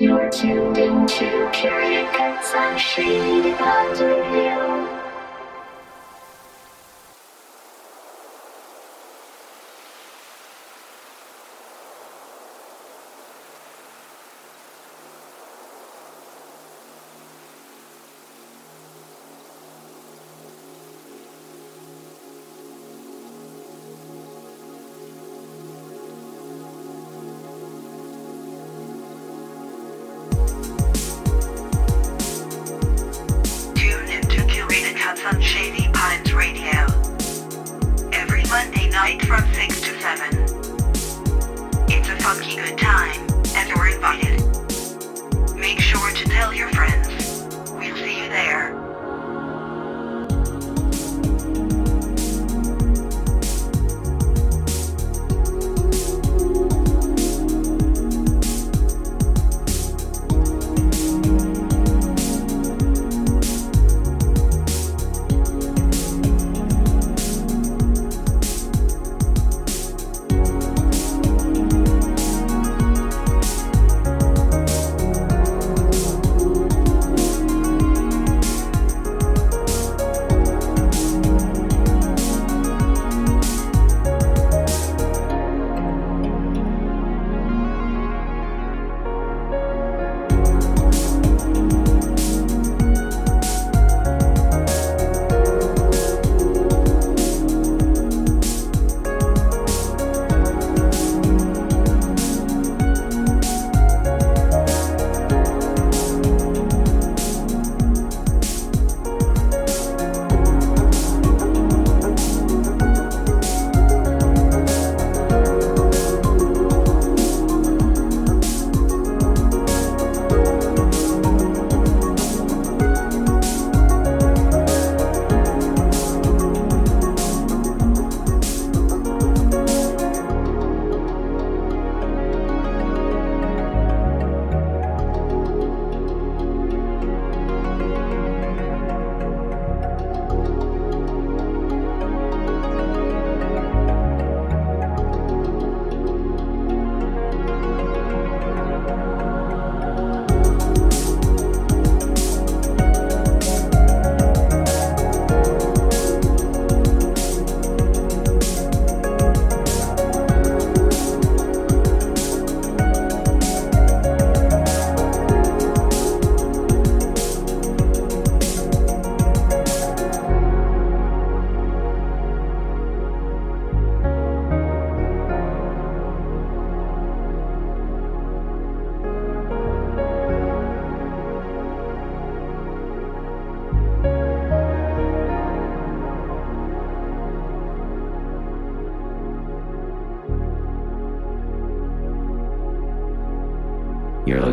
You're tuned into Curious Cuts on Shady Pines Radio.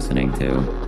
listening to.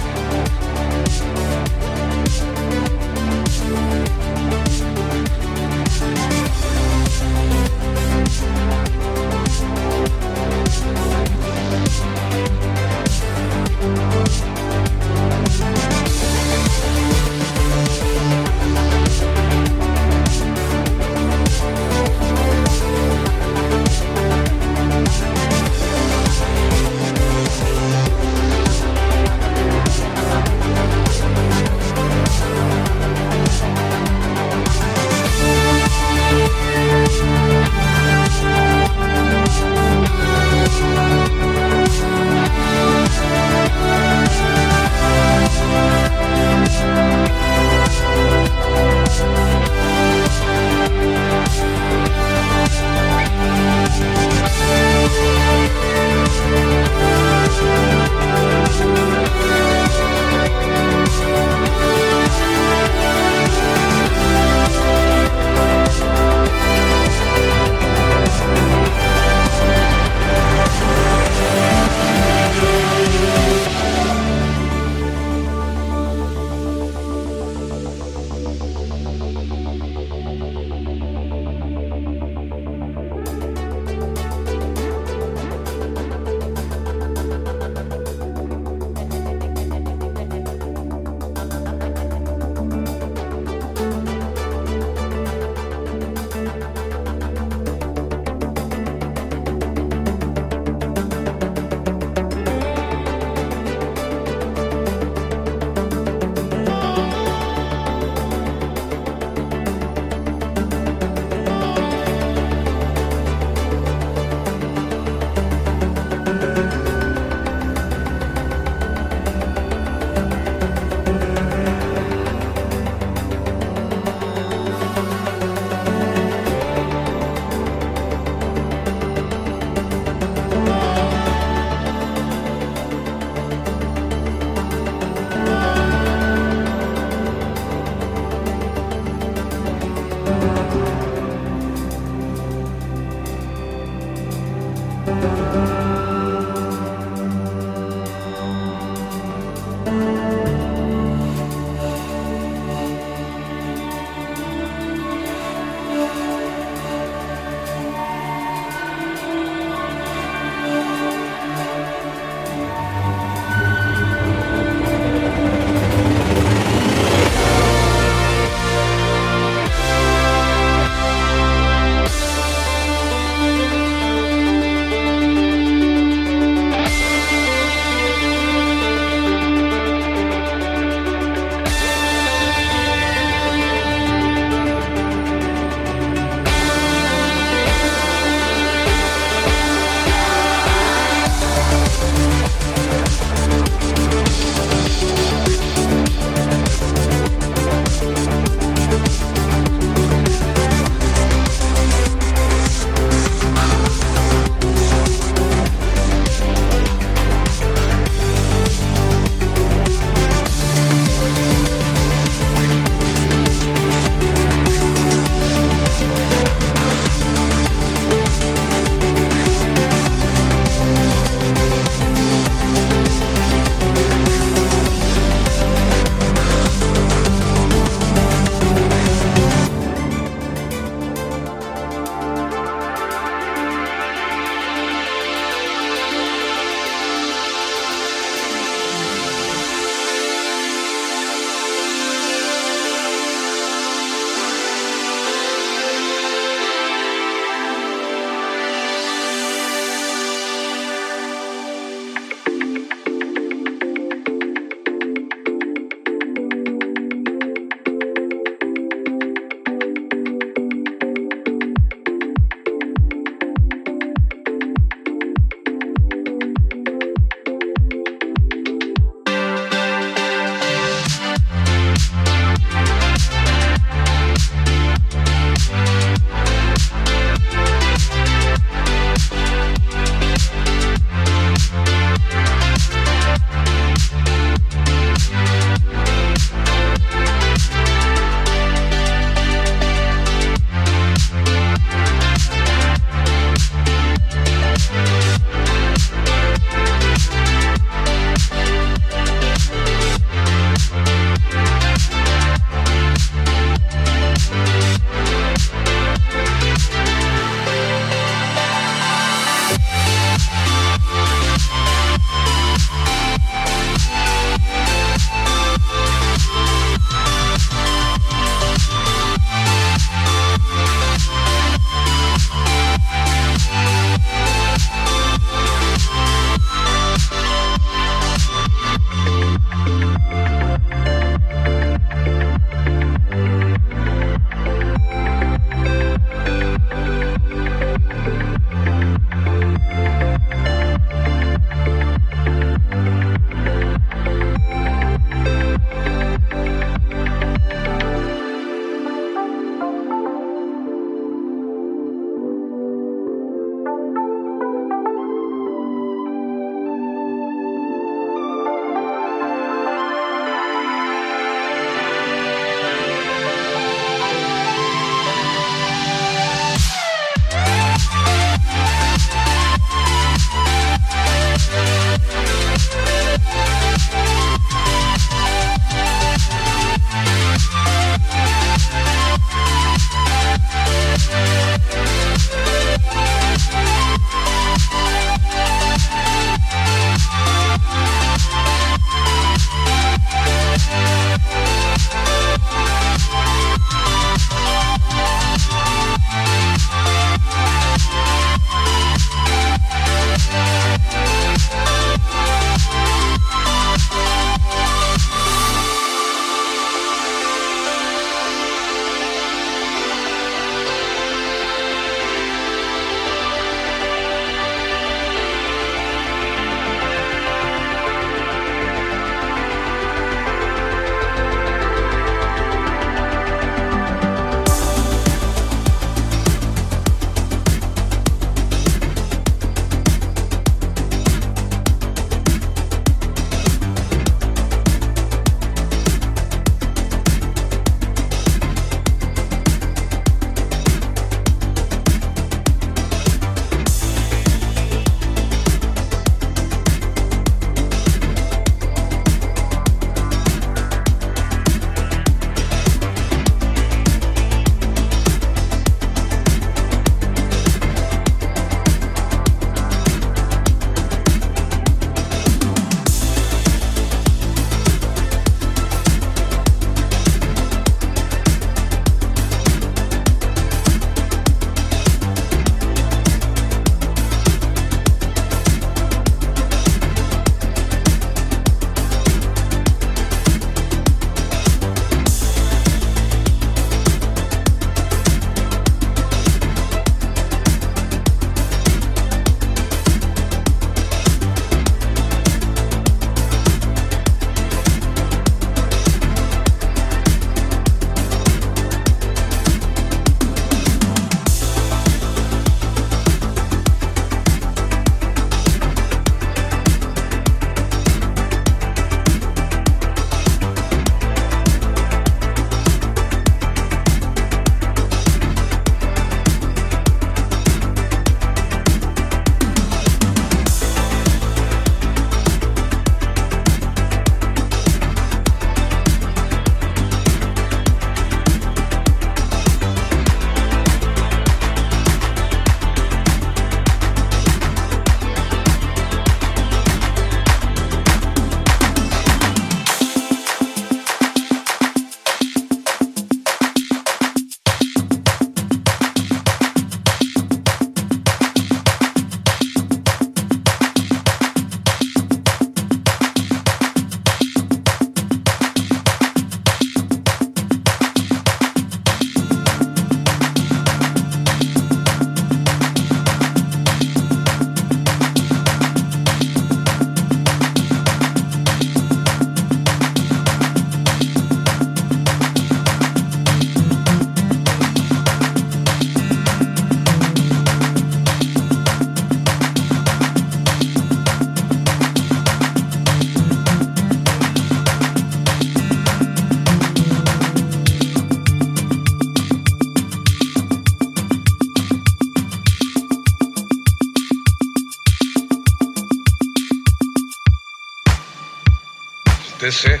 This it?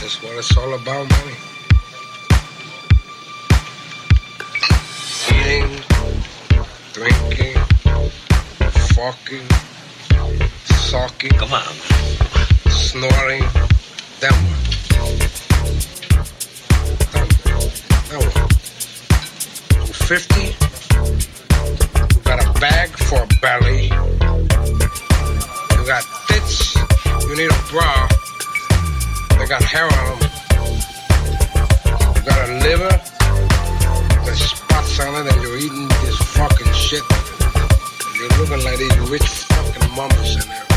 That's what it's all about, money. Eating, drinking, fucking, sucking, Come on. snoring. Then what? Then, then what? You 50? Got a bag for a belly. You need a bra. They got hair on them. You got a liver. There's spots on it, and you're eating this fucking shit. You're looking like these rich fucking mummies in there.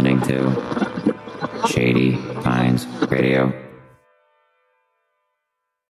Listening to Shady Pines Radio.